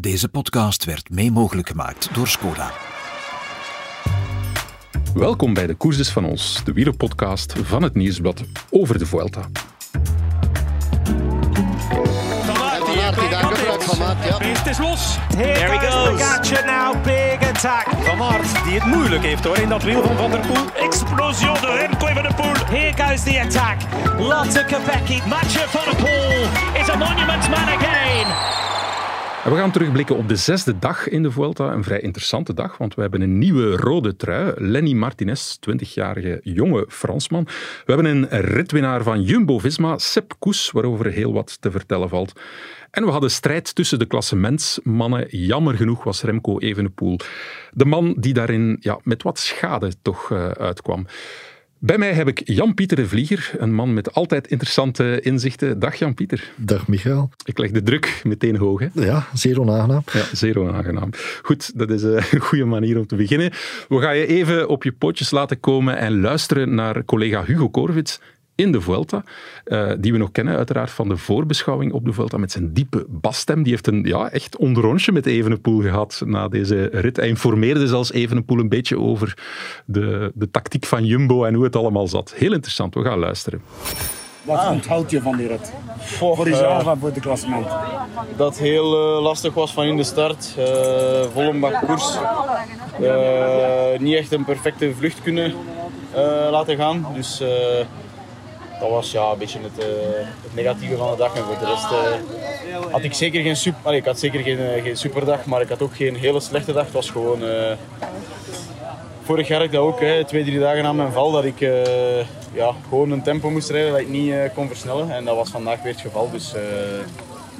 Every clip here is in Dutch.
Deze podcast werd mee mogelijk gemaakt door Skoda. Welkom bij de Koerses van ons, de wielerpodcast van het Nieuwsblad over de Vuelta. Van van. Het is los. Here There he goes. Pogacar now, big attack. Van Aert, die het moeilijk heeft hoor in dat wiel van Van der Poel. Explosion de Remco Evenepoel. Here goes the attack. Lotte Kopecky. Mathieu van der Poel is a monument man again. We gaan terugblikken op de zesde dag in de Vuelta. Een vrij interessante dag, want we hebben een nieuwe rode trui. Lenny Martinez, 20-jarige jonge Fransman. We hebben een ritwinnaar van Jumbo-Visma, Sepp Koes, waarover heel wat te vertellen valt. En we hadden strijd tussen de klassementsmannen. Jammer genoeg was Remco Evenepoel de man die daarin ja, met wat schade toch eh, uitkwam. Bij mij heb ik Jan-Pieter de Vlieger, een man met altijd interessante inzichten. Dag Jan-Pieter. Dag Michael. Ik leg de druk meteen hoog. Hè? Ja, zeer onaangenaam. Ja, zeer onaangenaam. Goed, dat is eh, een goede manier om te beginnen. We gaan je even op je pootjes laten komen en luisteren naar collega Hugo Korvits in de Vuelta, eh, die we nog kennen uiteraard van de voorbeschouwing op de Vuelta met zijn diepe basstem. Die heeft een ja, echt onderrondje met Evenepoel gehad na deze rit. Hij informeerde zelfs Evenepoel een beetje over de, de tactiek van Jumbo en hoe het allemaal zat. Heel interessant, we gaan luisteren. Wat onthoud je van die rit? voor jezelf en voor de klassement. dat het heel eh, lastig was van in de start. eh volle bak koers. Eh, niet echt een perfecte vlucht kunnen eh, laten gaan. Dus eh, dat was ja, een beetje het, eh, het negatieve van de dag. En voor de rest eh, had ik zeker geen, super, allee, ik had zeker geen, eh, geen superdag, maar ik had ook geen hele slechte dag. Het was gewoon... Vorig jaar had ik dat ook, hè, twee, drie dagen na mijn val, dat ik ja, gewoon een tempo moest rijden dat ik niet kon versnellen. En dat was vandaag weer het geval. Dus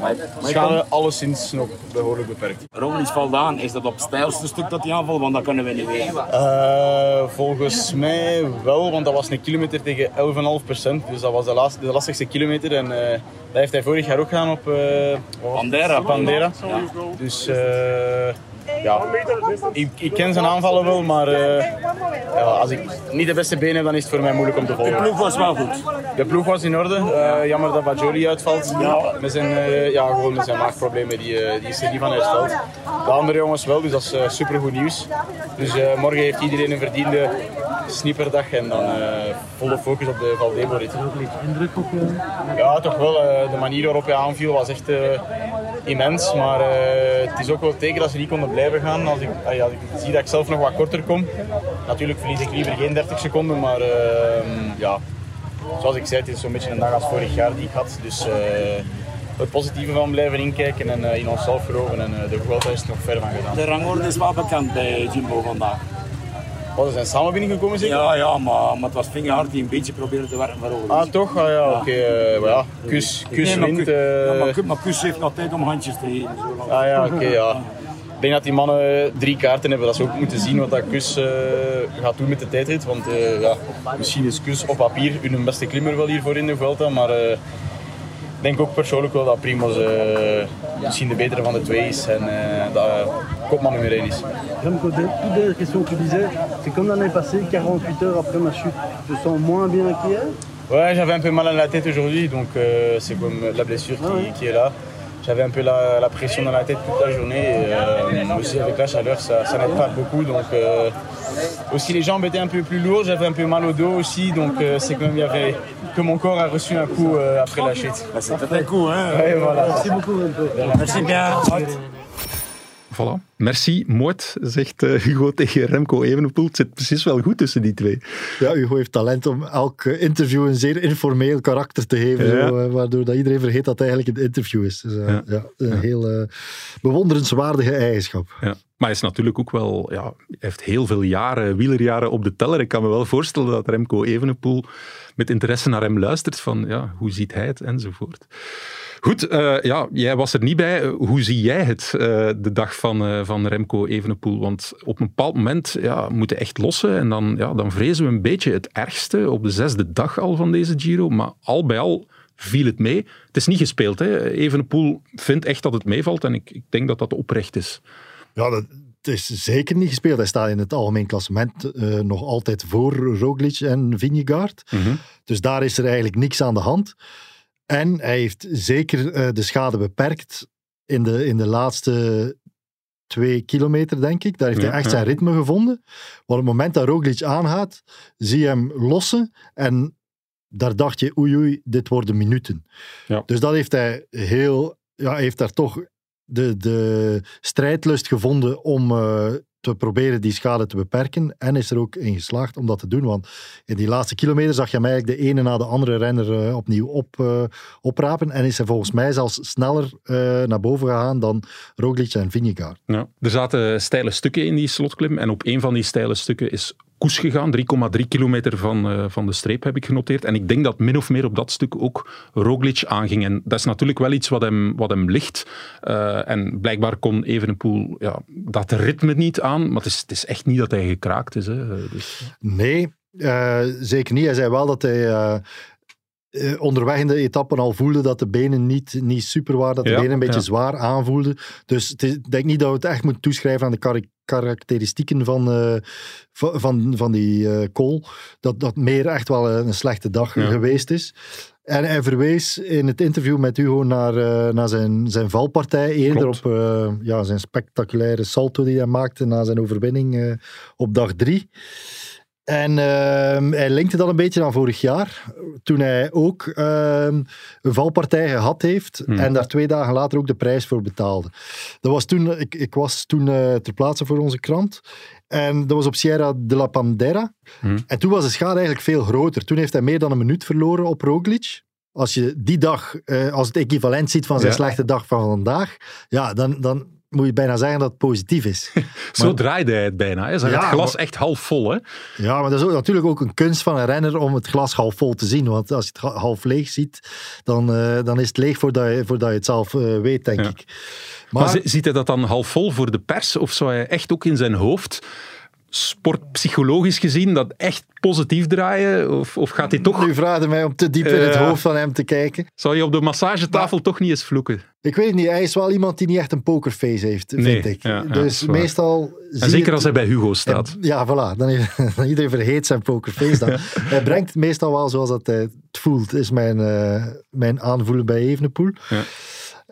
uh, schade alleszins nog behoorlijk beperkt. Roglic valt aan. Is dat op stijlste stuk dat hij aanvalt? Want dat kunnen we niet weten. Eh, volgens mij wel, want dat was een kilometer tegen 11,5 procent. Dus dat was de, laatste, de lastigste kilometer. En eh, dat heeft hij vorig jaar ook gedaan op eh, het? Bandera. Bandera. Dus eh, ja, ik, ik ken zijn aanvallen wel, maar eh, ja, als ik niet de beste benen heb, dan is het voor mij moeilijk om te De volgen. ploeg was wel goed. De ploeg was in orde. Eh, jammer dat Bajoli uitvalt. Met zijn, eh, ja, gewoon met zijn maagproblemen, die, eh, die is er niet van hersteld. De andere jongens wel, dus dat is uh, super goed nieuws. Dus eh, morgen heeft iedereen een verdiende snipperdag en dan eh, volle focus op de Valdebo-rit. Ja, toch wel. eh, de manier waarop hij aanviel was echt eh, immens. Maar eh, het is ook wel een teken dat ze niet konden blijven gaan. Als ik, ah als ik zie dat ik zelf nog wat korter kom. Natuurlijk verlies ik liever geen 30 seconden, maar eh, ja, zoals ik zei, het is zo'n beetje een dag als vorig jaar die ik had. Dus eh, het positieve van blijven inkijken en eh, in onszelf geloven. En eh, de Vuelta is er nog ver van gedaan. De rangorde is wel bekend bij Jumbo vandaag. Wat, ze zijn samen binnengekomen zeker? Ja, ja maar, maar het was Vingegaard die een beetje probeerde te werken voor Roglic. Ah, toch? Ah, ja, oké. eh, maar ja, kus, kus Nee, maar wint. Kus- ja, eh, maar, Kus- maar Kus heeft nog tijd om handjes te geven. zo. Ah ja, oké, ja. Ik denk dat die mannen drie kaarten hebben, dat ze ook moeten zien wat dat Kus eh, gaat doen met de tijdrit. Want ja, misschien is Kus op papier hun beste klimmer wel hiervoor in de Vuelta, maar ik denk ook persoonlijk wel dat Primoz misschien de betere van de twee is en dat nummer één is. Remco, de- toutes les questions que tu disais, c'est comme l'année passée, 48 heures après ma chute. Je te sens moins bien qu'hier Ouais, j'avais un peu mal à la tête aujourd'hui, donc euh, c'est comme la blessure qui, qui est là. J'avais un peu la, la pression dans la tête toute la journée. Et, euh, aussi avec la chaleur, ça, ça n'aide pas beaucoup. Donc euh, aussi les jambes étaient un peu plus lourdes, j'avais un peu mal au dos aussi. Donc euh, c'est comme il y avait que mon corps a reçu un coup euh, après la chute. Dat zit een coup, hè? Ouais, voilà. Merci beaucoup. Merci bien. Voilà. Merci, moord, zegt eh, Hugo tegen Remco Evenepoel. Het zit precies wel goed tussen die twee. Ja, Hugo heeft talent om elk interview een zeer informeel karakter te geven, Ja. zo, eh, waardoor dat iedereen vergeet dat het eigenlijk een interview is. Dus, eh, Ja. ja. een heel bewonderenswaardige eigenschap. Ja. Maar hij is natuurlijk ook wel, ja, heeft heel veel jaren, wielerjaren op de teller. Ik kan me wel voorstellen dat Remco Evenepoel met interesse naar hem luistert van, ja, hoe ziet hij het, enzovoort. Goed, eh, ja, jij was er niet bij. Hoe zie jij het, eh, de dag van, eh, van Remco Evenepoel? Want op een bepaald moment ja, moet hij echt lossen en dan, ja, dan vrezen we een beetje het ergste op de zesde dag al van deze Giro. Maar al bij al viel het mee. Het is niet gespeeld. Hè. Evenepoel vindt echt dat het meevalt en ik, ik denk dat dat oprecht is. Ja, dat, het is zeker niet gespeeld. Hij staat in het algemeen klassement nog altijd voor Roglic en Vingegaard. Dus daar is er eigenlijk niks aan de hand. En hij heeft zeker eh, de schade beperkt in de, in de laatste twee kilometer, denk ik. Daar heeft Ja, hij echt ja. zijn ritme gevonden. Maar op het moment dat Roglic aangaat, zie je hem lossen. En daar dacht je, oei oei, dit worden minuten. Ja. Dus dat heeft hij heel... Ja, heeft daar toch de, de strijdlust gevonden om eh, te proberen die schade te beperken. En is er ook in geslaagd om dat te doen. Want in die laatste kilometer zag je hem eigenlijk de ene na de andere renner eh, opnieuw op, eh, oprapen. En is hij volgens mij zelfs sneller eh, naar boven gegaan dan Roglic en Vingegaard. Ja. Er zaten steile stukken in die slotklim. En op een van die steile stukken is koers gegaan. 3,3 kilometer van, eh, van de streep heb ik genoteerd. En ik denk dat min of meer op dat stuk ook Roglic aanging. En dat is natuurlijk wel iets wat hem, wat hem ligt. Eh, en blijkbaar kon Evenepoel ja, dat ritme niet aan. Maar het is, het is echt niet dat hij gekraakt is. Hè. Dus, Nee, eh, zeker niet. Hij zei wel dat hij onderweg in de etappen al voelde dat de benen niet, niet super waren, dat de Ja, benen een beetje ja. zwaar aanvoelden. Dus het is- ik denk niet dat we het echt moeten toeschrijven aan de karakteristieken van, eh, van, van, die eh kool. Dat dat meer echt wel een, een slechte dag Ja. geweest is. En hij verwees in het interview met Hugo naar, eh, naar zijn, zijn valpartij. Eerder Klopt. op eh, ja, zijn spectaculaire salto die hij maakte na zijn overwinning eh, op dag drie. En ehm, hij linkte dat een beetje aan vorig jaar, toen hij ook ehm, een valpartij gehad heeft Hmm. en daar twee dagen later ook de prijs voor betaalde. Dat was toen, ik, ik was toen eh, ter plaatse voor onze krant en dat was op Sierra de la Pandera. Hmm. En toen was de schade eigenlijk veel groter. Toen heeft hij meer dan een minuut verloren op Roglic. Als je die dag eh, als het equivalent ziet van zijn Ja. slechte dag van vandaag, ja, dan, dan moet je bijna zeggen dat het positief is. Zo Maar- draaide hij het bijna. Hij zag Ja, het glas maar- echt half vol. Hè. Ja, maar dat is ook, natuurlijk ook een kunst van een renner om het glas half vol te zien. Want als je het ha- half leeg ziet, dan, eh, dan is het leeg voordat je, voordat je het zelf eh, weet, denk Ja. ik. Maar, Maar, zi- ziet hij dat dan half vol voor de pers? Of zou hij echt ook in zijn hoofd, sportpsychologisch gezien, dat echt positief draaien? Of, of gaat hij toch... nu vraagt hij mij om te diep in het Ja. hoofd van hem te kijken. Zou je op de massagetafel toch niet eens vloeken? Ik weet het niet, hij is wel iemand die niet echt een pokerface heeft, vind ik. ja, ja, dat dus meestal... En zeker het- als hij bij Hugo staat. Ja, voilà. Dan heeft, iedereen vergeet zijn pokerface dan. hij brengt het meestal wel zoals dat hij het voelt, is mijn, eh, mijn aanvoelen bij Evenepoel. Ja.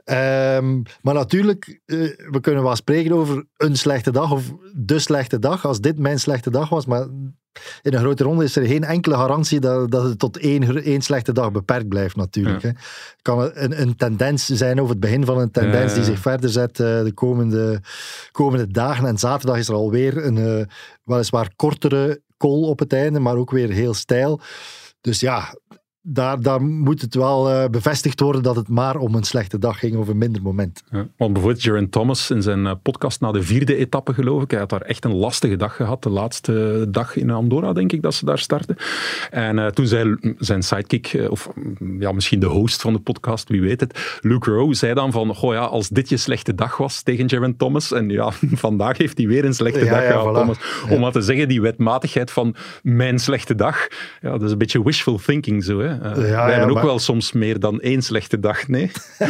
Ehm, maar natuurlijk, eh, we kunnen wel spreken over een slechte dag of de slechte dag, als dit mijn slechte dag was. Maar in een grote ronde is er geen enkele garantie dat, dat het tot één, één slechte dag beperkt blijft natuurlijk. Ja. Hè. Het kan een, een tendens zijn of het begin van een tendens Ja, die zich verder zet eh, de komende, komende dagen. En zaterdag is er alweer een eh, weliswaar kortere call op het einde, maar ook weer heel stijl. Dus ja, daar, daar moet het wel eh, bevestigd worden dat het maar om een slechte dag ging of een minder moment. Ja. Want bijvoorbeeld Jaron Thomas in zijn eh, podcast na de vierde etappe, geloof ik, hij had daar echt een lastige dag gehad. De laatste dag in Andorra, denk ik, dat ze daar starten. En eh, toen zei zijn sidekick, of mm, ja, misschien de host van de podcast, wie weet het, Luke Rowe, zei dan van, goh ja, als dit je slechte dag was tegen Jaron Thomas, en ja, vandaag heeft hij weer een slechte Ja, dag ja, gehad, voilà. Thomas. Om maar te zeggen, die wetmatigheid van mijn slechte dag, ja, dat is een beetje wishful thinking zo. Hè. Eh, wij ja, hebben ook maar- wel soms meer dan één slechte dag, nee?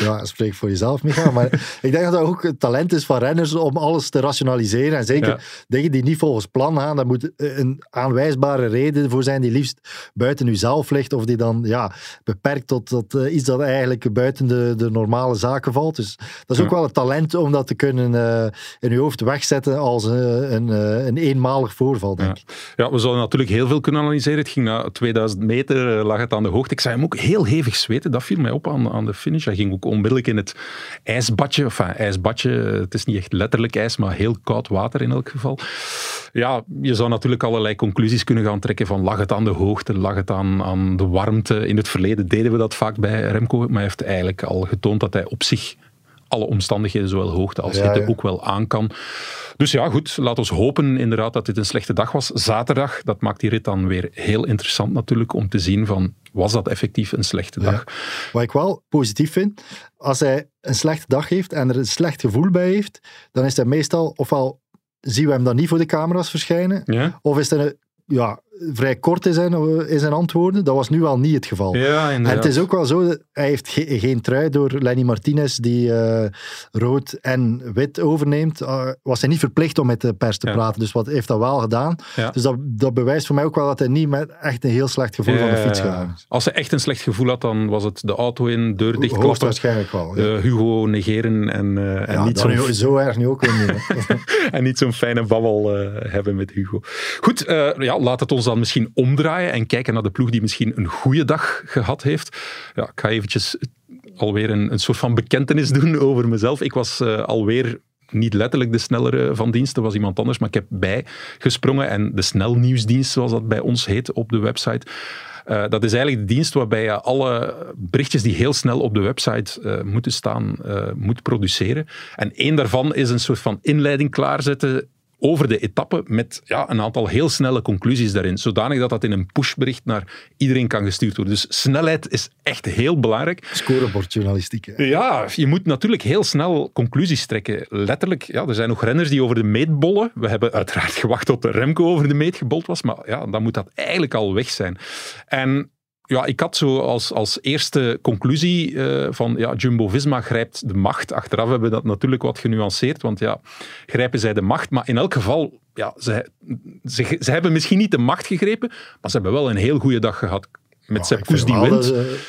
Ja, spreek voor jezelf, Micha. Maar ik denk dat dat ook het talent is van renners om alles te rationaliseren. En zeker Ja. dingen die niet volgens plan gaan, daar moet een aanwijsbare reden voor zijn die liefst buiten jezelf ligt. Of die dan ja, beperkt tot, tot eh, iets dat eigenlijk buiten de, de normale zaken valt. Dus dat is ook wel het talent om dat te kunnen eh, in je hoofd wegzetten als een, eh, een eenmalig voorval, denk Ja. ik. Ja, we zouden natuurlijk heel veel kunnen analyseren. Het ging na 2000 meter, eh, lag het aan de hoogte. Ik zag hem ook heel hevig zweten. Dat viel mij op aan, aan de finish. Hij ging ook onmiddellijk in het ijsbadje. Enfin, ijsbadje. Het is niet echt letterlijk ijs, maar heel koud water in elk geval. Ja, je zou natuurlijk allerlei conclusies kunnen gaan trekken van lag het aan de hoogte, lag het aan, aan de warmte. In het verleden deden we dat vaak bij Remco, maar hij heeft eigenlijk al getoond dat hij op zich alle omstandigheden, zowel hoogte als Ja, hitte, ja. ook wel aan kan. Dus ja, goed, laat ons hopen inderdaad dat dit een slechte dag was. Zaterdag, dat maakt die rit dan weer heel interessant natuurlijk, om te zien van, was dat effectief een slechte dag? Wat ik wel positief vind, als hij een slechte dag heeft en er een slecht gevoel bij heeft, dan is hij meestal, ofwel zien we hem dan niet voor de camera's verschijnen, Ja? of is hij, ja, vrij kort in zijn, in zijn antwoorden. Dat was nu al niet het geval. Ja, en het is ook wel zo, hij heeft ge- geen trui door Lenny Martinez, die eh, rood en wit overneemt. Uh, was hij niet verplicht om met de pers te Ja. praten. Dus wat heeft dat wel gedaan. Ja. Dus dat, dat bewijst voor mij ook wel dat hij niet met echt een heel slecht gevoel van de fiets is. Als hij echt een slecht gevoel had, dan was het de auto in, deur dichtklappen, Hoogstwaarschijnlijk wel. Eh, Hugo negeren en, eh, en niet nu- zo erg nu ook weer niet. en niet zo'n fijne babbel eh, hebben met Hugo. Goed, eh, ja, laat het ons dan misschien omdraaien en kijken naar de ploeg die misschien een goede dag gehad heeft. Ja, ik ga eventjes alweer een, een soort van bekentenis doen over mezelf. Ik was eh, alweer niet letterlijk de snellere van dienst, er was iemand anders, maar ik heb bijgesprongen en de snelnieuwsdienst, zoals dat bij ons heet op de website, eh, dat is eigenlijk de dienst waarbij je alle berichtjes die heel snel op de website eh, moeten staan, moet produceren. En één daarvan is een soort van inleiding klaarzetten over de etappe met ja, een aantal heel snelle conclusies daarin. Zodanig dat dat in een pushbericht naar iedereen kan gestuurd worden. Dus snelheid is echt heel belangrijk. Scorebordjournalistiek. hè. Ja, je moet natuurlijk heel snel conclusies trekken. Letterlijk, ja, er zijn nog renners die over de meet bollen. We hebben uiteraard gewacht tot de Remco over de meet gebold was, maar ja, dan moet dat eigenlijk al weg zijn. En ja, ik had zo als, als eerste conclusie eh, van ja, Jumbo-Visma grijpt de macht. Achteraf hebben we dat natuurlijk wat genuanceerd, want ja, grijpen zij de macht. Maar in elk geval, ja, ze, ze, ze hebben misschien niet de macht gegrepen, maar ze hebben wel een heel goede dag gehad. Met Ja, Sepp Koes die wint. Dat ze,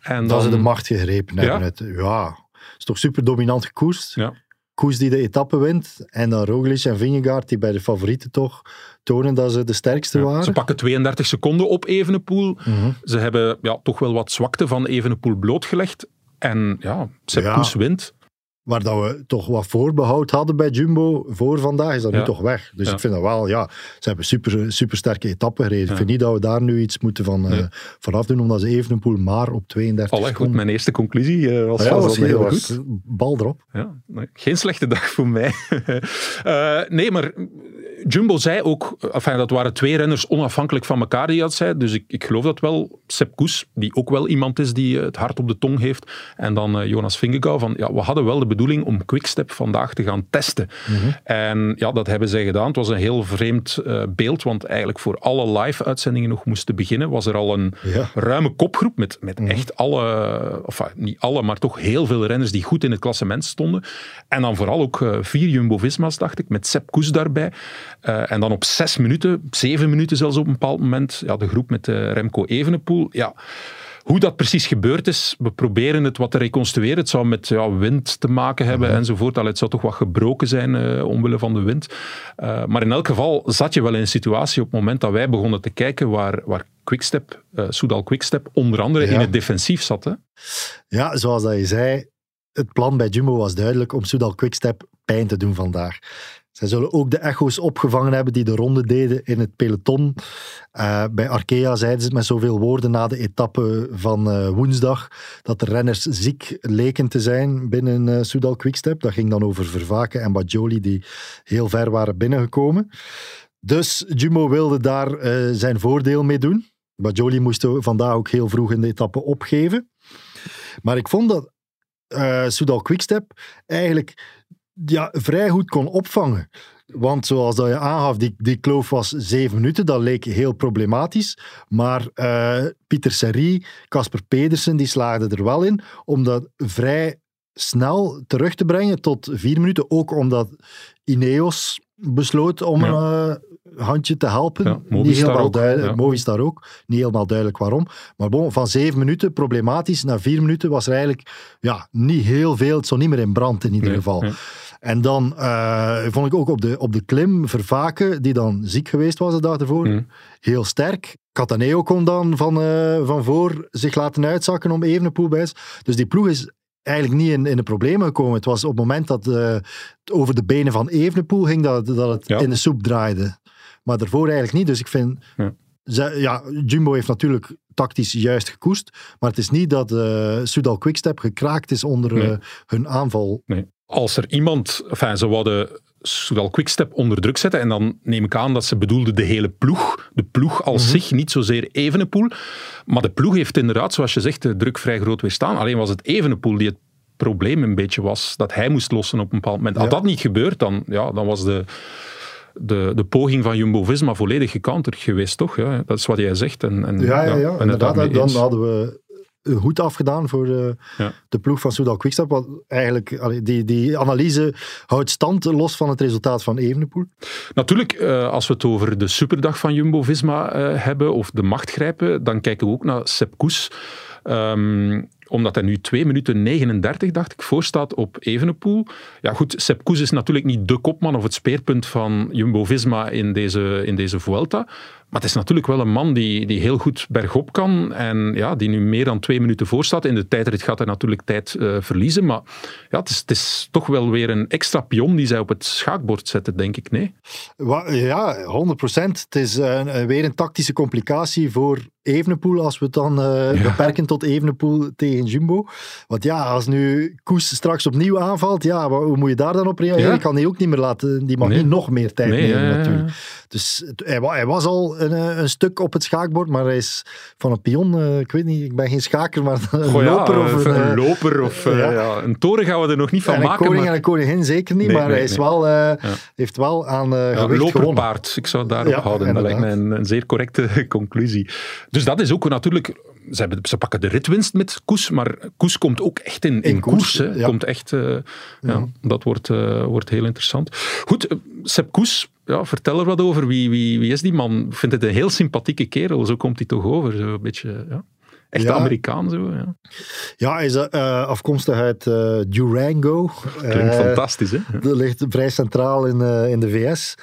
en dat ze dan- de macht gegrepen hebben. Ja? Het, ja, is toch super dominant gekoerst. Ja. Koes die de etappe wint. En dan Roglic en Vingegaard die bij de favorieten toch tonen dat ze de sterkste Ja, waren. Ze pakken 32 seconden op Evenepoel. Mhm. Ze hebben ja, toch wel wat zwakte van Evenepoel blootgelegd. En ja, Sepp Ja. Koes wint. Waar dat we toch wat voorbehoud hadden bij Jumbo voor vandaag, is dat Ja. nu toch weg. Dus Ja. ik vind dat wel, ja, ze hebben super, super sterke etappen gereden. Ja. Ik vind niet dat we daar nu iets moeten van, Nee. eh vanaf doen, omdat ze Evenepoel maar op 32 Allee, goed, mijn eerste conclusie eh, was, ja, was was heel was goed. Bal erop. Ja, nee, geen slechte dag voor mij. Eh, nee, maar Jumbo zei ook, enfin, dat waren twee renners onafhankelijk van elkaar die dat zei. Dus ik, ik geloof dat wel. Sepp Koes, die ook wel iemand is die eh, het hart op de tong heeft. En dan eh, Jonas Vingegaard van, ja, we hadden wel de bedoeling om Quickstep vandaag te gaan testen. En ja, dat hebben zij gedaan. Het was een heel vreemd eh, beeld, want eigenlijk voor alle live-uitzendingen nog moesten beginnen, was er al een Ja. ruime kopgroep met, met echt alle, of niet alle, maar toch heel veel renners die goed in het klassement stonden. En dan vooral ook vier Jumbo-Visma's, dacht ik, met Sepp Koes daarbij. Eh, en dan op zes minuten, zeven minuten zelfs op een bepaald moment, ja, de groep met eh, Remco Evenepoel. Ja, hoe dat precies gebeurd is, we proberen het wat te reconstrueren. Het zou met ja, wind te maken hebben enzovoort. Allee, het zou toch wat gebroken zijn eh, omwille van de wind. Maar in elk geval zat je wel in een situatie op het moment dat wij begonnen te kijken waar, waar Quickstep, Soudal Quickstep, onder andere Ja. in het defensief zat. Hè? Ja, zoals dat je zei, het plan bij Jumbo was duidelijk om Soudal Quickstep pijn te doen vandaag. Zij zullen ook de echo's opgevangen hebben die de ronde deden in het peloton. Eh, bij Arkea zeiden ze het met zoveel woorden na de etappe van eh, woensdag dat de renners ziek leken te zijn binnen eh Soudal Quickstep. Dat ging dan over Vervaken en Bajoli die heel ver waren binnengekomen. Dus Jumbo wilde daar zijn voordeel mee doen. Bajoli moest vandaag ook heel vroeg in de etappe opgeven. Maar ik vond dat Soudal Quickstep eigenlijk ja, vrij goed kon opvangen. Want zoals dat je aangaf, die, kloof was zeven minuten. Dat leek heel problematisch. Maar eh, Pieter Serrie, Casper Pedersen, die slaagden er wel in om dat vrij snel terug te brengen tot vier minuten. Ook omdat Ineos besloot om een eh, handje te helpen. Ja, Niet helemaal ook, duidelijk, ja. Movistar ook. Niet helemaal duidelijk waarom. Maar bon, van zeven minuten problematisch naar vier minuten was er eigenlijk ja, niet heel veel. Het stond niet meer in brand in ieder Nee, geval. En dan eh, vond ik ook op de, op de klim Vervaken, die dan ziek geweest was de dag ervoor, Mm. heel sterk. Cataneo kon dan van, eh, van voor zich laten uitzakken om Evenepoel bij te- Dus die ploeg is eigenlijk niet in, in de problemen gekomen. Het was op het moment dat eh, het over de benen van Evenepoel ging, dat, dat het Ja. in de soep draaide. Maar daarvoor eigenlijk niet. Dus ik vind... Ja. Ze- ja, Jumbo heeft natuurlijk tactisch juist gekoest, maar het is niet dat eh Soudal Quickstep gekraakt is onder Nee. eh, hun aanval. Nee. Als er iemand, enfin, ze wilden Soudal Quickstep onder druk zetten, en dan neem ik aan dat ze bedoelden de hele ploeg, de ploeg als zich, niet zozeer Evenepoel, maar de ploeg heeft inderdaad, zoals je zegt, de druk vrij groot weerstaan. Alleen was het Evenepoel die het probleem een beetje was, dat hij moest lossen op een bepaald moment. Had Ja. dat niet gebeurd, dan, ja, dan was de de, de poging van Jumbo-Visma volledig gecounterd geweest, toch? Ja, dat is wat jij zegt. En, en, Ja, ja, inderdaad. Dan hadden we goed afgedaan voor de, Ja. de ploeg van Soudal Quickstep. Want eigenlijk, die, die analyse houdt stand los van het resultaat van Evenepoel. Natuurlijk, eh, als we het over de superdag van Jumbo-Visma eh, hebben, of de macht grijpen, dan kijken we ook naar Sepp Koes. Ehm, omdat hij nu 2 minuten 39, dacht ik, voor staat op Evenepoel. Ja goed, Sepp Koes is natuurlijk niet de kopman of het speerpunt van Jumbo-Visma in deze, in deze Vuelta. Maar het is natuurlijk wel een man die, die heel goed bergop kan en ja, die nu meer dan twee minuten voor staat. In de tijdrit gaat hij natuurlijk tijd eh, verliezen, maar ja, het, is, het is toch wel weer een extra pion die zij op het schaakbord zetten, denk ik, nee? Ja, 100% Het is een- weer een tactische complicatie voor Evenepoel, als we het dan eh, beperken tot Evenepoel tegen Jumbo. Want ja, als nu Koes straks opnieuw aanvalt, ja, hoe moet je daar dan op reageren? Ja. Je kan die ook niet meer laten, die mag Nee. niet nog meer tijd Nee, nemen natuurlijk. Dus hij was al een, eh, een stuk op het schaakbord, maar hij is van een pion, eh, ik weet niet, ik ben geen schaker, maar een Goh, ja, loper of een, een... eh, loper of ja. ja, een toren gaan we er nog niet van en een maken. koning maar en een koningin zeker niet, Nee, maar nee, hij is nee. wel, heeft wel aan gewicht gewonnen. loperpaard, ik zou daarop houden. Dat lijkt inderdaad. een, zeer correcte conclusie. Dus dat is ook natuurlijk... Ze, hebben, ze pakken de ritwinst met Koes, maar Koes komt ook echt in, in, In koers. koers, hè. ja. Komt echt, ja, dat wordt, wordt heel interessant. Goed, Sepp Koes, ja, vertel er wat over. Wie, wie, wie is die man? Ik vind het een heel sympathieke kerel, zo komt hij toch over. Zo een beetje, ja. Echt Ja. Amerikaan, zo. Ja. Ja, hij is eh, afkomstig uit eh, Durango. Klinkt Eh, fantastisch, hè? Dat ligt vrij centraal in, in de VS.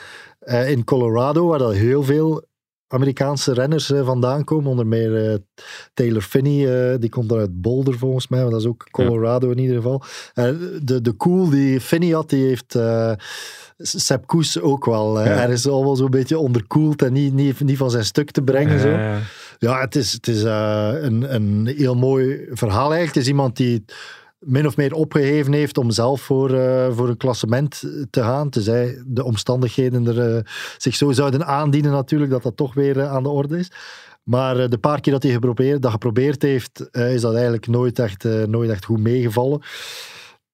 In Colorado, waar dat heel veel Amerikaanse renners vandaan komen. Onder meer Taylor Finney, die komt dan uit Boulder volgens mij. Maar dat is ook Colorado in ieder geval. De, de cool die Finney had, die heeft... Sepp Koes ook wel. Ja. Er is al wel zo'n beetje onderkoeld en niet, niet, niet van zijn stuk te brengen. zo. Eh, Ja, het is, het is eh, een, een heel mooi verhaal eigenlijk. Het is iemand die min of meer opgeheven heeft om zelf voor, eh, voor een klassement te gaan. Tenzij de omstandigheden er eh, zich zo zouden aandienen natuurlijk, dat dat toch weer aan de orde is. Maar de paar keer dat hij geprobeerd, dat geprobeerd heeft, is dat eigenlijk nooit echt, nooit echt goed meegevallen.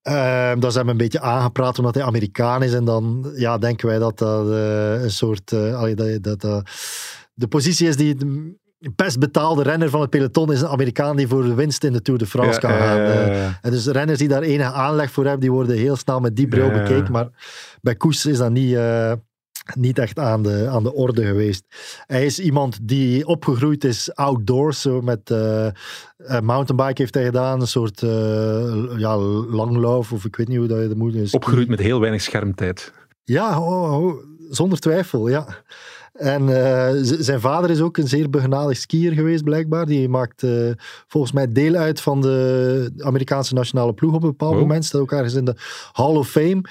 Ehm dat is hem een beetje aangepraat omdat hij Amerikaan is. En dan ja, denken wij dat dat eh, een soort... eh, dat, dat, de positie is die de best betaalde renner van het peloton is een Amerikaan die voor de winst in de Tour de France Ja, kan gaan. eh, en dus renners die daar enige aanleg voor hebben, die worden heel snel met die bril bekeken. Maar bij Koes is dat niet, niet echt aan de, aan de orde geweest. Hij is iemand die opgegroeid is outdoors, zo met eh, eh, mountainbike heeft hij gedaan, een soort eh ja, langlauf, of ik weet niet hoe dat je dat moet. opgegroeid met heel weinig schermtijd. ja, oh, oh, zonder twijfel, ja. En eh, zijn vader is ook een zeer begenadigd skier geweest, blijkbaar. Die maakt eh, volgens mij deel uit van de Amerikaanse nationale ploeg op een bepaald Oh. moment. Staat ook ergens in de Hall of Fame.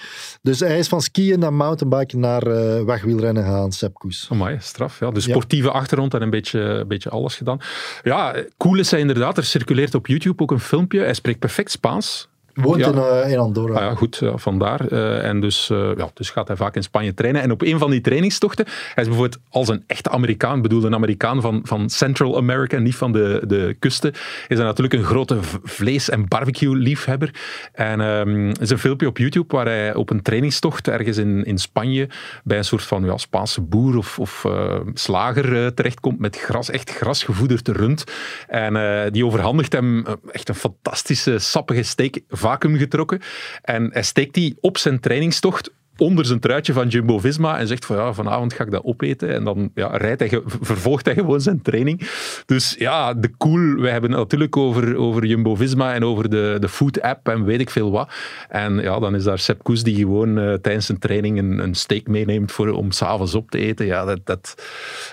Dus hij is van skiën naar mountainbiken naar eh, wegwielrennen gegaan, Sepp Koes. Amai, straf. Ja. De sportieve achtergrond en een beetje, een beetje alles gedaan. Ja, cool is hij inderdaad. Er circuleert op YouTube ook een filmpje. Hij spreekt perfect Spaans. Woont Ja. in, eh, in Andorra. Ah ja, goed, ja, vandaar. Eh, en dus, ja, dus gaat hij vaak in Spanje trainen. En op een van die trainingstochten, hij is bijvoorbeeld als een echte Amerikaan, ik bedoel een Amerikaan van, van Central America, niet van de, de kusten, is hij natuurlijk een grote vlees- en barbecue-liefhebber. En ehm, er is een filmpje op YouTube waar hij op een trainingstocht ergens in, in Spanje bij een soort van ja, Spaanse boer of, of slager terechtkomt met gras, echt grasgevoederd rund. En die overhandigt hem echt een fantastische, sappige steak, vacuüm getrokken. En hij steekt die op zijn trainingstocht onder zijn truitje van Jumbo-Visma en zegt van ja, vanavond ga ik dat opeten. En dan ja, rijdt hij, vervolgt hij gewoon zijn training. Dus ja, de cool. We hebben het natuurlijk over, over Jumbo-Visma en over de, de food-app en weet ik veel wat. En ja, dan is daar Sepp Koes die gewoon eh, tijdens zijn training een, een steak meeneemt voor, om s'avonds op te eten. Ja dat, dat,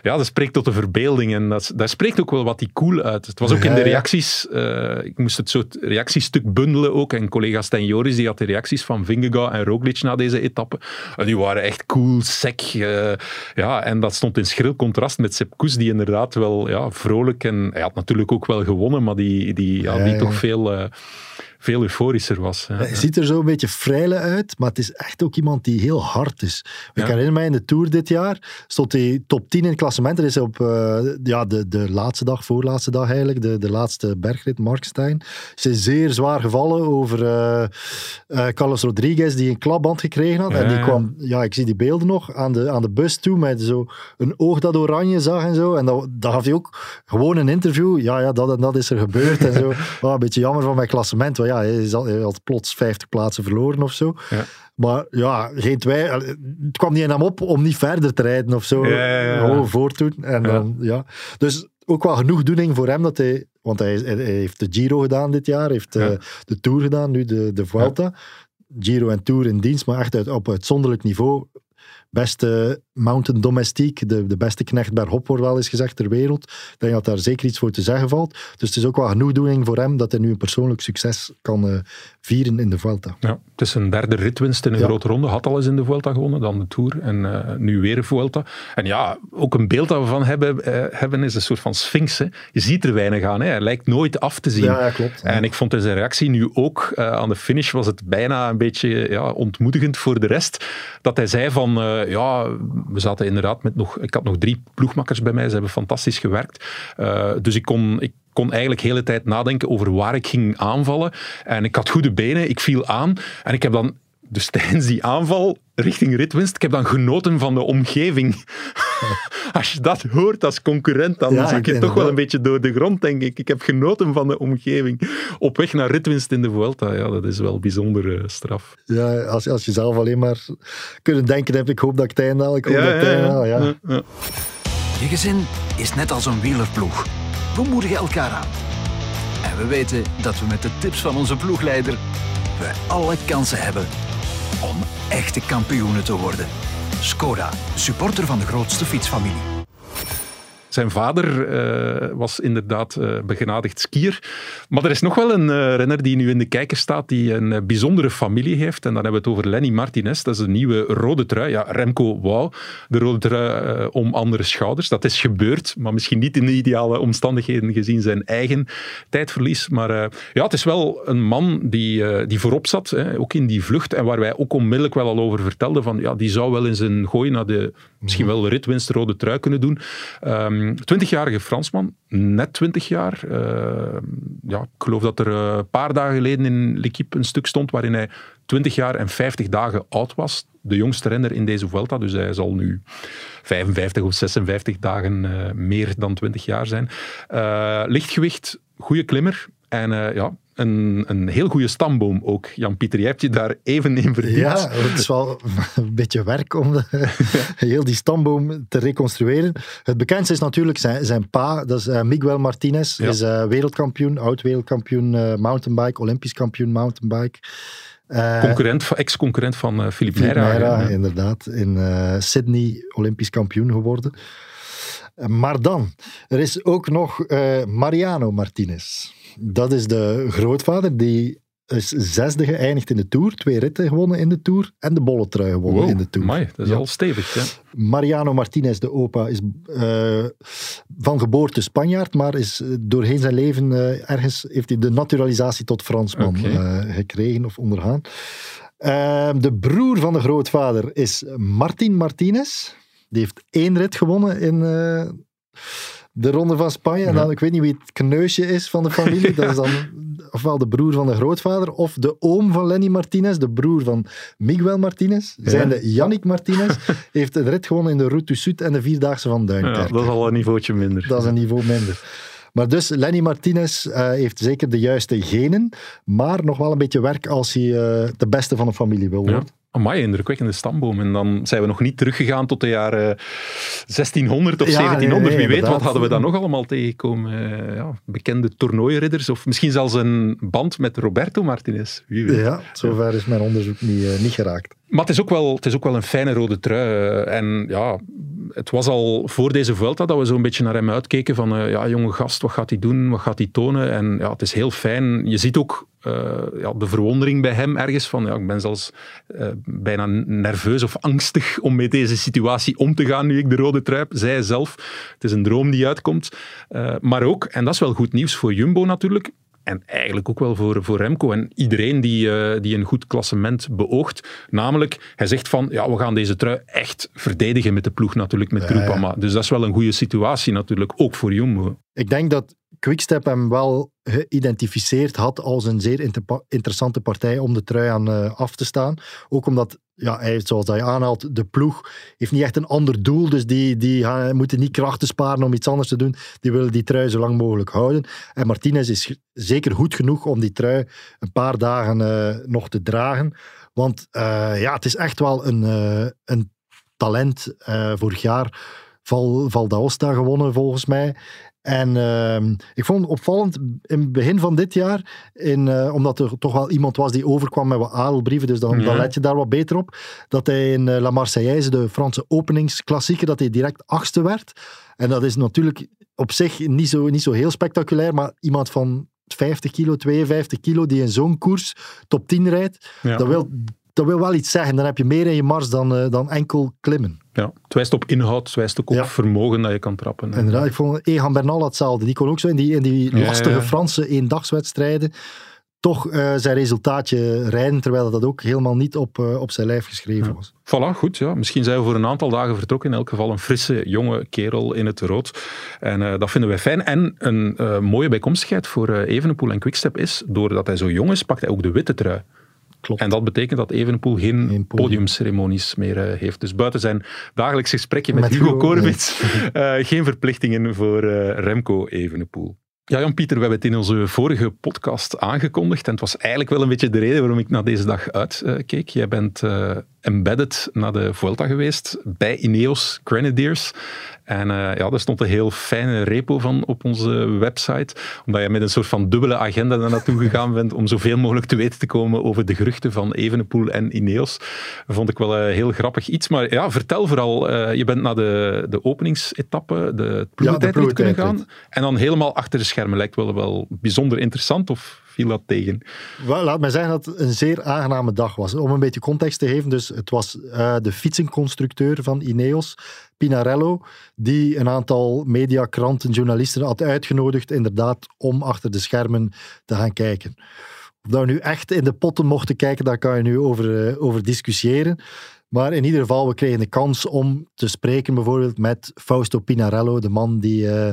ja, dat spreekt tot de verbeelding en dat, dat spreekt ook wel wat die cool uit. Het was ook in de reacties, eh, ik moest het soort reactiestuk bundelen ook. En collega Stijn Joris die had de reacties van Vingegaard en Roglic na deze etappe. En die waren echt cool, sec. eh, ja, en dat stond in schril contrast met Sepp Koes, die inderdaad wel ja, vrolijk en hij had natuurlijk ook wel gewonnen, maar die, die, Ja, die ja. toch veel, eh, veel euforischer was. Ja. Hij ziet er zo een beetje freile uit, maar het is echt ook iemand die heel hard is. Ik Ja. herinner mij in de Tour dit jaar, stond hij top 10 in het klassement. Er is op eh, ja, de, de laatste dag, voorlaatste dag eigenlijk, de, de laatste bergrit, Markstein, is hij zeer zwaar gevallen over eh, eh, Carlos Rodriguez, die een klapband gekregen had. En die kwam, ja, ik zie die beelden nog, aan de, aan de bus toe met zo een oog dat oranje zag en zo. En dat, dat gaf hij ook gewoon een interview. Ja, ja, dat en dat is er gebeurd en zo. Wel een beetje jammer van mijn klassement, want ja, hij, had plots 50 plaatsen verloren of zo. Ja. Maar ja, geen twijfel. Het kwam niet in hem op om niet verder te rijden of zo. Gewoon voortdoen. En dan, ja. Dus ook wel genoegdoening voor hem dat hij... Want hij, hij heeft de Giro gedaan dit jaar, heeft eh, Ja. de Tour gedaan, nu de, de Vuelta. Giro en Tour in dienst, maar echt uit, op uitzonderlijk niveau. Beste mountain domestiek, de, de beste knecht bergop wordt wel eens gezegd ter wereld. Ik denk dat daar zeker iets voor te zeggen valt. Dus het is ook wel genoegdoening voor hem dat hij nu een persoonlijk succes kan eh, vieren in de Vuelta. Ja, het is een derde ritwinst in een Ja. grote ronde. Had al eens in de Vuelta gewonnen, dan de Tour en eh, nu weer een Vuelta. En ja, ook een beeld dat we van hebben, eh, hebben is een soort van sphinx. Hè. Je ziet er weinig aan. Hè. Hij lijkt nooit af te zien. Ja, ja, klopt. En ik vond in zijn reactie nu ook aan de finish was het bijna een beetje ja, ontmoedigend voor de rest. Dat hij zei van, ja, we zaten inderdaad met nog, ik had nog drie ploegmakkers bij mij, ze hebben fantastisch gewerkt. Eh, dus ik kon, ik kon eigenlijk de hele tijd nadenken over waar ik ging aanvallen. En ik had goede benen, ik viel aan. En ik heb dan, dus tijdens die aanval richting ritwinst, ik heb dan genoten van de omgeving. Als je dat hoort als concurrent, dan Ja, zak ik- je toch wel een beetje door de grond, denk ik. Ik heb genoten van de omgeving. Op weg naar ritwinst in de Vuelta, ja, dat is wel bijzonder eh, straf. Ja, als, als je zelf alleen maar kunnen denken hebt, ik hoop dat ik het einde haal, ik hoop dat ik het einde haal. Ja. ja, ja. Je gezin is net als een wielerploeg. We moedigen elkaar aan. En we weten dat we met de tips van onze ploegleider we alle kansen hebben om echte kampioenen te worden. Skoda, supporter van de grootste fietsfamilie. Zijn vader eh, was inderdaad eh, begenadigd skier. Maar er is nog wel een eh, renner die nu in de kijker staat, die een bijzondere familie heeft. En dan hebben we het over Lenny Martinez. Dat is een nieuwe rode trui. Ja, Remco wou de rode trui om andere schouders. Dat is gebeurd, maar misschien niet in de ideale omstandigheden gezien zijn eigen tijdverlies. Maar ja, het is wel een man die, die voorop zat, hè, ook in die vlucht. En waar wij ook onmiddellijk wel al over vertelden van, ja, die zou wel eens een gooi naar de, misschien wel de ritwinst rode trui kunnen doen. Ehm 20-jarige Fransman, net 20 jaar. Eh, ja, ik geloof dat er eh, een paar dagen geleden in L'Equipe een stuk stond waarin hij 20 jaar en 50 dagen oud was. De jongste renner in deze Vuelta, dus hij zal nu 55 of 56 dagen eh, meer dan 20 jaar zijn. Eh, lichtgewicht, goede klimmer en eh, ja, een, een heel goede stamboom ook. Jan-Pieter, jij hebt je daar even in verdiend. Ja, het is wel een beetje werk om de- heel die stamboom te reconstrueren. Het bekendste is natuurlijk zijn, zijn pa, dat is eh, Miguel Martinez. Ja. is eh, wereldkampioen, oud-wereldkampioen eh, mountainbike, olympisch kampioen mountainbike. Eh, Concurrent, van- ex-concurrent van eh Philippe ja. inderdaad, in eh, Sydney olympisch kampioen geworden. Maar dan, er is ook nog eh, Mariano Martinez. Dat is de grootvader, die is zesde geëindigd in de Tour. Twee ritten gewonnen in de Tour en de bolletrui gewonnen Wow, in de Tour. amai, dat is Ja. al stevig. Hè? Mariano Martinez, de opa, is eh, van geboorte Spanjaard, maar is eh, doorheen zijn leven ergens heeft hij de naturalisatie tot Fransman eh, gekregen of ondergaan. Ehm, de broer van de grootvader is Martin Martinez. Die heeft één rit gewonnen in eh, de Ronde van Spanje. En dan, ik weet niet wie het kneusje is van de familie. Dat is dan ofwel de broer van de grootvader of de oom van Lenny Martinez, de broer van Miguel Martinez. Zijnde Yannick Martinez heeft een rit gewonnen in de Route du Sud en de Vierdaagse van Ja, Duinkerke. dat is al een niveautje minder. Dat is een niveau minder. Maar dus, Lenny Martinez eh, heeft zeker de juiste genen, maar nog wel een beetje werk als hij eh, de beste van de familie wil Ja. worden. Amai, indrukwekkende stamboom. En dan zijn we nog niet teruggegaan tot de jaren 1600 of Ja, 1700. nee, nee, Wie weet, wat hadden we dan nog allemaal tegengekomen? Eh, ja, bekende toernooiridders of misschien zelfs een band met Roberto Martinez. Wie weet. Ja, zover is mijn onderzoek niet, eh, niet geraakt. Maar het is, ook wel, het is ook wel een fijne rode trui. eh, En ja, het was al voor deze Vuelta dat we zo'n beetje naar hem uitkeken van ja, jonge gast, wat gaat hij doen, wat gaat hij tonen? En ja, het is heel fijn. Je ziet ook ja, de verwondering bij hem ergens van ja, ik ben zelfs eh, bijna nerveus of angstig om met deze situatie om te gaan nu ik de rode trui heb. Zij zelf, het is een droom die uitkomt. Eh, maar ook, en dat is wel goed nieuws voor Jumbo natuurlijk, en eigenlijk ook wel voor, voor Remco en iedereen die, eh, die een goed klassement beoogt. Namelijk, hij zegt van, ja, we gaan deze trui echt verdedigen met de ploeg natuurlijk, met Groupama. Dus dat is wel een goede situatie natuurlijk, ook voor Jumbo. Ik denk dat Quickstep hem wel geïdentificeerd had als een zeer inter interessante partij om de trui aan uh, af te staan. Ook omdat, ja, hij, zoals hij aanhaalt, de ploeg heeft niet echt een ander doel. Dus die, die moeten niet krachten sparen om iets anders te doen. Die willen die trui zo lang mogelijk houden. En Martinez is zeker goed genoeg om die trui een paar dagen uh, nog te dragen. Want uh, ja, het is echt wel een, een talent. vorig jaar Val, Val d'Aosta gewonnen, volgens mij. En uh, ik vond het opvallend in het begin van dit jaar, in, uh, omdat er toch wel iemand was die overkwam met wat adelbrieven, dus dan, ja. dan let je daar wat beter op, dat hij in uh, La Marseillaise, de Franse openingsklassieker, dat hij direct achtste werd. En dat is natuurlijk op zich niet zo, niet zo heel spectaculair, maar iemand van 50 kilo, 52 kilo, die in zo'n koers top 10 rijdt, ja. dat, wil, dat wil wel iets zeggen. Dan heb je meer in je mars dan, uh, dan enkel klimmen. Ja, het wijst op inhoud, het wijst ook op ja. vermogen dat je kan trappen. Inderdaad, ik vond Egan Bernal hetzelfde. Die kon ook zo in die, in die lastige ja, ja. Franse eendagswedstrijden toch uh, zijn resultaatje rijden, terwijl dat ook helemaal niet op, uh, op zijn lijf geschreven was. Voilà, goed. Ja. Misschien zijn we voor een aantal dagen vertrokken. In elk geval een frisse, jonge kerel in het rood. En uh, dat vinden wij fijn. En een mooie bijkomstigheid voor Evenepoel en Quickstep is, doordat hij zo jong is, pakt hij ook de witte trui. Klopt. En dat betekent dat Evenepoel geen, geen podiumceremonies meer uh, heeft. Dus buiten zijn dagelijks gesprekje met, met Hugo nee. uh, geen verplichtingen voor uh, Remco Evenepoel. Ja, Jan-Pieter, we hebben het in onze vorige podcast aangekondigd. En het was eigenlijk wel een beetje de reden waarom ik naar deze dag uitkeek. Jij bent embedded naar de Vuelta geweest bij Ineos Grenadiers. En uh, ja, daar stond een heel fijne repo van op onze website. Omdat je met een soort van dubbele agenda daar naartoe gegaan bent om zoveel mogelijk te weten te komen over de geruchten van Evenepoel en Ineos. Vond ik wel een heel grappig iets. Maar ja, vertel vooral, uh, je bent naar de, de openingsetappe, de ploegentijdrit ja, kunnen gaan. En dan helemaal achter de schermen. Lijkt wel, wel bijzonder interessant of tegen? Laat mij zeggen dat het een zeer aangename dag was. Om een beetje context te geven, dus het was uh, de fietsenconstructeur van Ineos, Pinarello, die een aantal media, kranten, journalisten had uitgenodigd inderdaad om achter de schermen te gaan kijken. Of dat we nu echt in de potten mochten kijken, daar kan je nu over, uh, over discussiëren. Maar in ieder geval, we kregen de kans om te spreken bijvoorbeeld met Fausto Pinarello, de man die uh,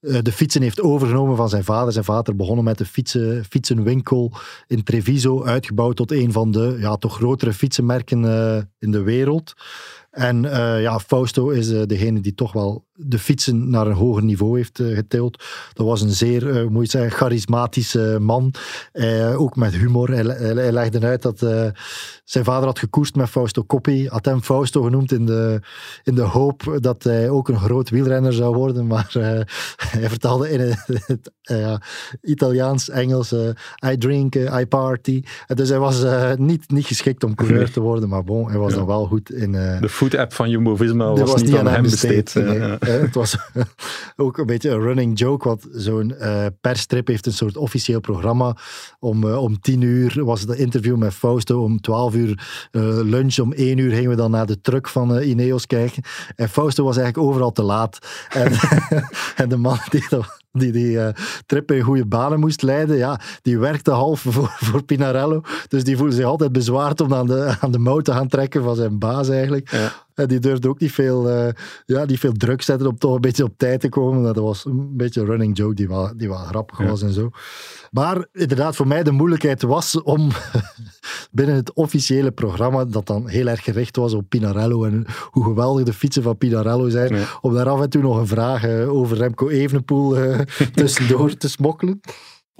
de fietsen heeft overgenomen van zijn vader. Zijn vader begonnen met de fietsen, fietsenwinkel in Treviso, uitgebouwd tot een van de ja, toch grotere fietsenmerken uh, in de wereld. En uh, ja, Fausto is uh, degene die toch wel de fietsen naar een hoger niveau heeft uh, getild. Dat was een zeer, moet je zeggen, charismatische man. ook met humor. Hij, legde uit dat zijn vader had gekoerst met Fausto Coppi. Had hem Fausto genoemd in de, in de hoop dat hij ook een groot wielrenner zou worden. Maar hij vertelde in het Italiaans, Engels, I drink, I party. dus hij was niet, niet geschikt om coureur te worden. Maar bon, hij was ja. dan wel goed in... food-app van Jumbo-Visma was, was, niet aan, hem besteed. besteed. Nee. Ja. het was ook een beetje een running joke, want zo'n uh, persstrip heeft een soort officieel programma. Om, uh, om tien uur was het interview met Fausto, om twaalf uur uh, lunch, om één uur gingen we dan naar de truck van Ineos kijken. En Fausto was eigenlijk overal te laat. En, en de man die dat die die uh, trip in goede banen moest leiden, ja, die werkte half voor, voor Pinarello. Dus die voelde zich altijd bezwaard om aan de, aan de mouw te gaan trekken van zijn baas eigenlijk. Ja. Die durfde ook niet veel, uh, ja, niet veel druk zetten om toch een beetje op tijd te komen. Dat was een beetje een running joke die wel, die wel grappig ja. was en zo. Maar inderdaad, voor mij de moeilijkheid was om binnen het officiële programma, dat dan heel erg gericht was op Pinarello en hoe geweldig de fietsen van Pinarello zijn, om daar af en toe nog een vraag uh, over Remco Evenepoel uh, tussendoor te smokkelen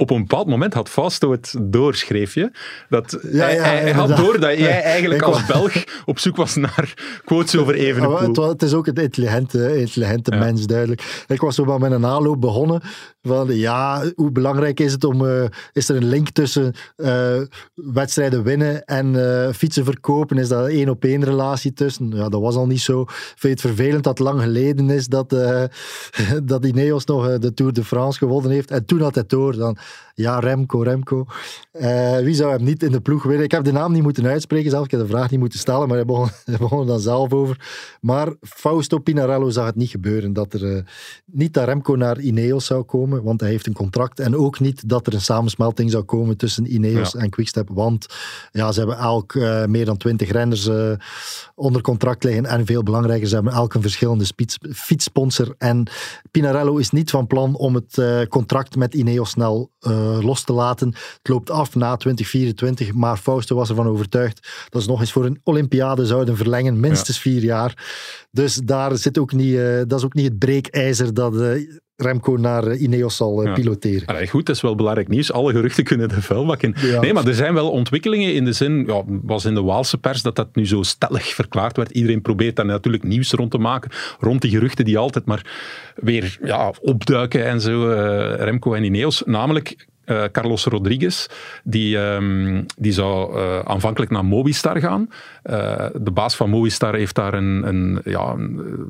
op een bepaald moment had Fausto het door, schreef je. Dat ja, ja, hij, hij had door dat jij eigenlijk als Belg op zoek was naar quotes over Evenepoel. Het, het is ook een intelligente, intelligente ja. mens, duidelijk. Ik was zo wel met een aanloop begonnen van ja, hoe belangrijk is het om, uh, is er een link tussen uh, wedstrijden winnen en uh, fietsen verkopen? Is dat een één op één relatie tussen? Ja, dat was al niet zo. Vind je het vervelend dat het lang geleden is dat, dat Ineos nog de Tour de France gewonnen heeft? En toen had hij door, dan Ja, Remco, Remco. Eh, wie zou hem niet in de ploeg willen? Ik heb de naam niet moeten uitspreken zelf. Ik heb de vraag niet moeten stellen, maar hij begon, hij begon er dan zelf over. Maar Fausto Pinarello zag het niet gebeuren. Dat er uh, niet dat Remco naar Ineos zou komen, want hij heeft een contract. En ook niet dat er een samensmelting zou komen tussen Ineos ja. en Quickstep. Want ja, ze hebben elk uh, meer dan twintig renners onder contract liggen. En veel belangrijker, ze hebben elk een verschillende fietssponsor. En Pinarello is niet van plan om het contract met Ineos snel los te laten. Het loopt af na 2024, maar Fausto was ervan overtuigd dat ze nog eens voor een Olympiade zouden verlengen, minstens ja. vier jaar. Dus daar zit ook niet, uh, dat is ook niet het breekijzer dat uh, Remco naar Ineos zal ja. piloteren. Allee, goed, dat is wel belangrijk nieuws. Alle geruchten kunnen de vuilbak in. Ja. Nee, maar er zijn wel ontwikkelingen in de zin, ja, was in de Waalse pers dat dat nu zo stellig verklaard werd. Iedereen probeert daar natuurlijk nieuws rond te maken, rond die geruchten die altijd maar weer ja, opduiken en zo, Remco en Ineos. Namelijk, uh, Carlos Rodriguez, die, um, die zou uh, aanvankelijk naar Movistar gaan. Uh, de baas van Movistar heeft daar een, een ja,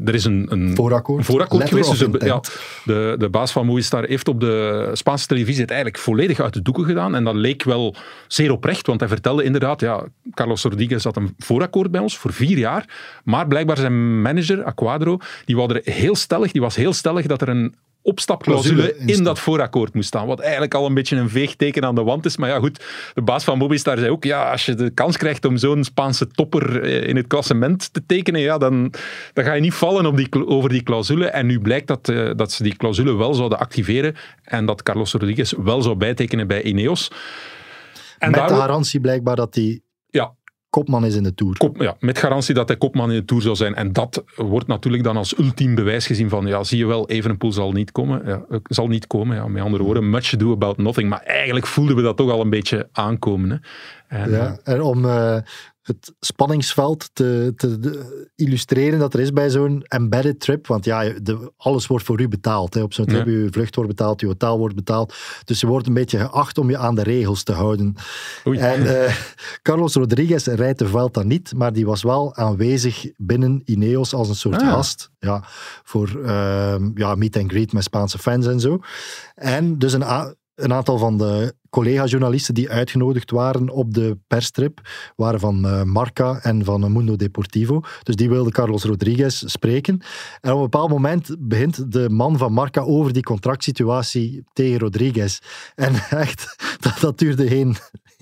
er is een, een voorakkoord, een voorakkoord geweest. Dus de, ja, de, de baas van Movistar heeft op de Spaanse televisie het eigenlijk volledig uit de doeken gedaan. En dat leek wel zeer oprecht, want hij vertelde inderdaad, ja, Carlos Rodriguez had een voorakkoord bij ons voor vier jaar. Maar blijkbaar zijn manager, Aquadro, die, wou er heel stellig, die was heel stellig dat er een opstapclausule in dat voorakkoord moest staan. Wat eigenlijk al een beetje een veegteken aan de wand is. Maar ja, goed, de baas van Mobistar zei ook, ja, als je de kans krijgt om zo'n Spaanse topper in het klassement te tekenen, ja, dan, dan ga je niet vallen op die, over die clausule. En nu blijkt dat, uh, dat ze die clausule wel zouden activeren en dat Carlos Rodriguez wel zou bijtekenen bij Ineos. En Met de garantie blijkbaar dat hij ja, kopman is in de Tour. Kop, ja, met garantie dat hij kopman in de Tour zal zijn. En dat wordt natuurlijk dan als ultiem bewijs gezien van, ja, zie je wel, Evenepoel zal niet komen. Ja, zal niet komen, ja, met andere woorden, much ado about nothing. Maar eigenlijk voelden we dat toch al een beetje aankomen. Hè. En, ja, en om uh, het spanningsveld te, te illustreren dat er is bij zo'n embedded trip. Want ja, de, alles wordt voor u betaald. Hè. Op zo'n trip, ja. uw vlucht wordt betaald, uw hotel wordt betaald. Dus je wordt een beetje geacht om je aan de regels te houden. Oei. En uh, Carlos Rodriguez rijdt de Vuelta niet, maar die was wel aanwezig binnen Ineos als een soort Ah. gast. Ja, voor uh, ja, meet and greet met Spaanse fans en zo. En dus een, een aantal van de collega-journalisten die uitgenodigd waren op de perstrip waren van uh, Marca en van Mundo Deportivo. Dus die wilde Carlos Rodriguez spreken. En op een bepaald moment begint de man van Marca over die contractsituatie tegen Rodriguez. En echt, dat, duurde geen,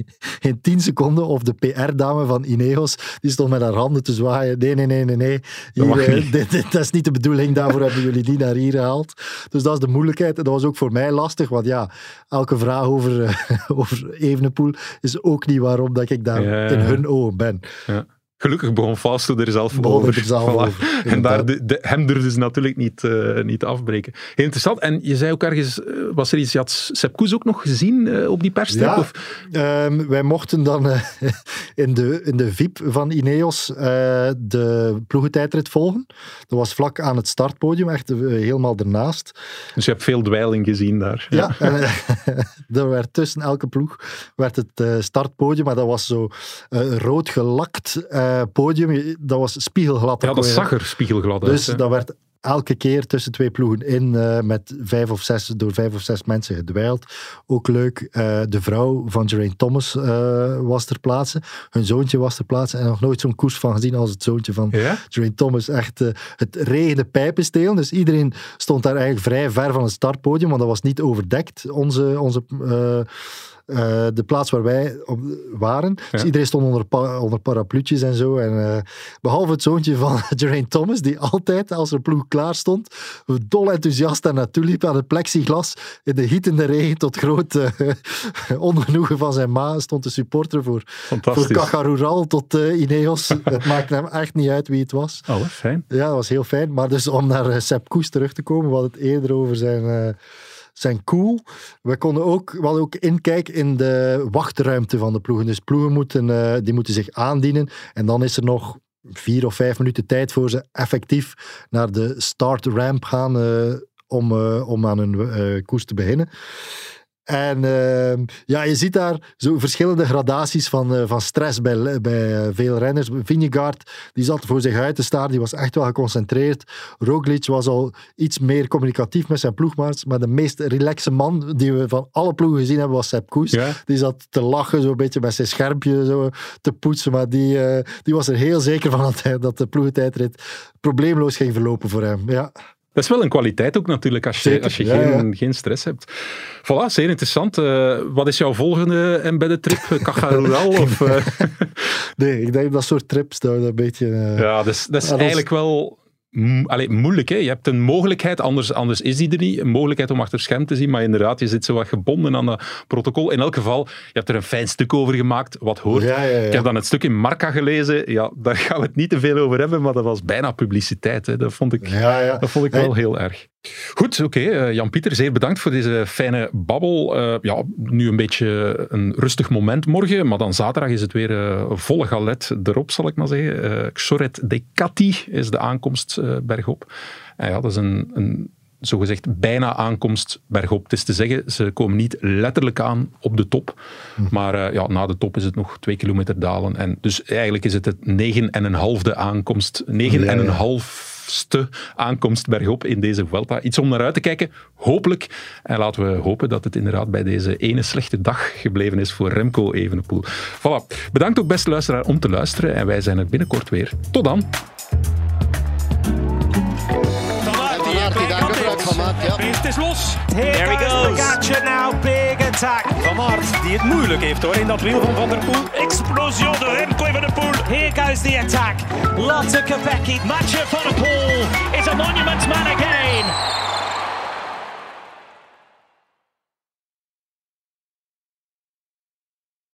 geen tien seconden of de PR-dame van Ineos, die stond met haar handen te zwaaien. Nee, nee, nee, nee, nee. Hier, niet. dit, dit, dat is niet de bedoeling, daarvoor hebben jullie die naar hier gehaald. Dus dat is de moeilijkheid. En dat was ook voor mij lastig, want ja, elke vraag over, uh, over Evenepoel is ook niet waarom dat ik daar Ja, ja, in hun ogen ben. Ja. Gelukkig begon Fausto er zelf Begon over. er zelf Voilà. over, En daar, de, de- hem durfden ze natuurlijk niet, eh, niet afbreken. Heel interessant. En je zei ook ergens, eh, was er iets, je had Sepp Koes ook nog gezien eh, op die persstrip? Ja. Of? Ehm, wij mochten dan in, de, in de VIP van Ineos de ploegentijdrit volgen. Dat was vlak aan het startpodium, echt helemaal ernaast. Dus je hebt veel dweiling gezien daar. Ja, en, er werd tussen elke ploeg werd het startpodium, maar dat was zo rood gelakt eh, podium. Dat was spiegelglad. Ja, dat weer. zag er spiegelglad uit. Dus hè. dat werd elke keer tussen twee ploegen in eh, met vijf of zes, door vijf of zes mensen gedwijld. Ook leuk, eh, de vrouw van Geraint Thomas was ter plaatse. Hun zoontje was ter plaatse. En nog nooit zo'n koers van gezien als het zoontje van Ja? Geraint Thomas. Echt het regende pijpenstelen. Dus iedereen stond daar eigenlijk vrij ver van het startpodium, want dat was niet overdekt, onze... onze eh, de plaats waar wij op waren. Dus iedereen stond onder, pa- onder parapluutjes en zo. En, eh, behalve het zoontje van Geraint Thomas, die altijd, als er ploeg klaar stond, dol enthousiast daar naartoe liep aan het plexiglas. In de gietende regen tot groot eh, ongenoegen van zijn ma stond de supporter voor, voor Fantastisch. Caja Rural tot Ineos. het maakte hem echt niet uit wie het was. Oh, wat fijn. Ja, dat was heel fijn. Maar dus om naar Sepp Koes terug te komen, we hadden het eerder over zijn, zijn cool. We konden ook, we hadden ook inkijk in de wachtruimte van de ploegen. Dus ploegen moeten, uh, die moeten zich aandienen. En dan is er nog vier of vijf minuten tijd voor ze effectief naar de start ramp gaan uh, om, om aan hun koers te beginnen. En ehm, ja, je ziet daar zo verschillende gradaties van, eh, van stress bij, bij eh, veel renners. Vingegaard, die zat voor zich uit te staan, die was echt wel geconcentreerd. Roglic was al iets meer communicatief met zijn ploegmaats, maar de meest relaxe man die we van alle ploegen gezien hebben was Sepp Koes. Ja. Die zat te lachen, zo'n beetje met zijn schermpje zo, te poetsen, maar die, eh, die was er heel zeker van dat, hij, dat de ploegentijdrit probleemloos ging verlopen voor hem. Ja. Dat is wel een kwaliteit ook natuurlijk, als je, Zeker, als je ja, geen, ja. geen stress hebt. Voilà, zeer interessant. Eh, wat is jouw volgende embedded trip? Caja Rural? of, eh? Nee, ik denk dat soort trips, dat een beetje... eh, Ja, dat is, dat is dat is- eigenlijk wel allee, moeilijk. Hè? Je hebt een mogelijkheid, anders, anders is die er niet. Een mogelijkheid om achter scherm te zien, maar inderdaad, je zit zo wat gebonden aan dat protocol. In elk geval, je hebt er een fijn stuk over gemaakt, wat hoort. Ja, ja, ja. Ik heb dan het stuk in Marca gelezen. Ja, daar gaan we het niet te veel over hebben, maar dat was bijna publiciteit. Hè? Dat vond ik, Ja, ja. dat vond ik wel heel erg. Goed, oké. eh, Jan-Pieter, zeer bedankt voor deze fijne babbel. Eh, ja, nu een beetje een rustig moment morgen, maar dan zaterdag is het weer eh, volle galet erop, zal ik maar zeggen. Xoret de Cati is de aankomst bergop. En ja, dat is een, een zogezegd bijna aankomst bergop. Het is te zeggen, ze komen niet letterlijk aan op de top, maar eh, ja, na de top is het nog twee kilometer dalen. En dus eigenlijk is het het negen en een halfde aankomst, negen en een halfste aankomst bergop in deze Vuelta. Iets om naar uit te kijken, hopelijk. En laten we hopen dat het inderdaad bij deze ene slechte dag gebleven is voor Remco Evenepoel. Voilà. Bedankt ook beste luisteraar om te luisteren en wij zijn er binnenkort weer. Tot dan. Het is los. Here There he goes. Pogacar now, big attack. Van Aert, die het moeilijk heeft hoor in dat wiel van Van der Poel. Explosion de Remco Evenepoel. Here goes the attack. Lotte Kopecky. Matcher van der Poel is a monument man again.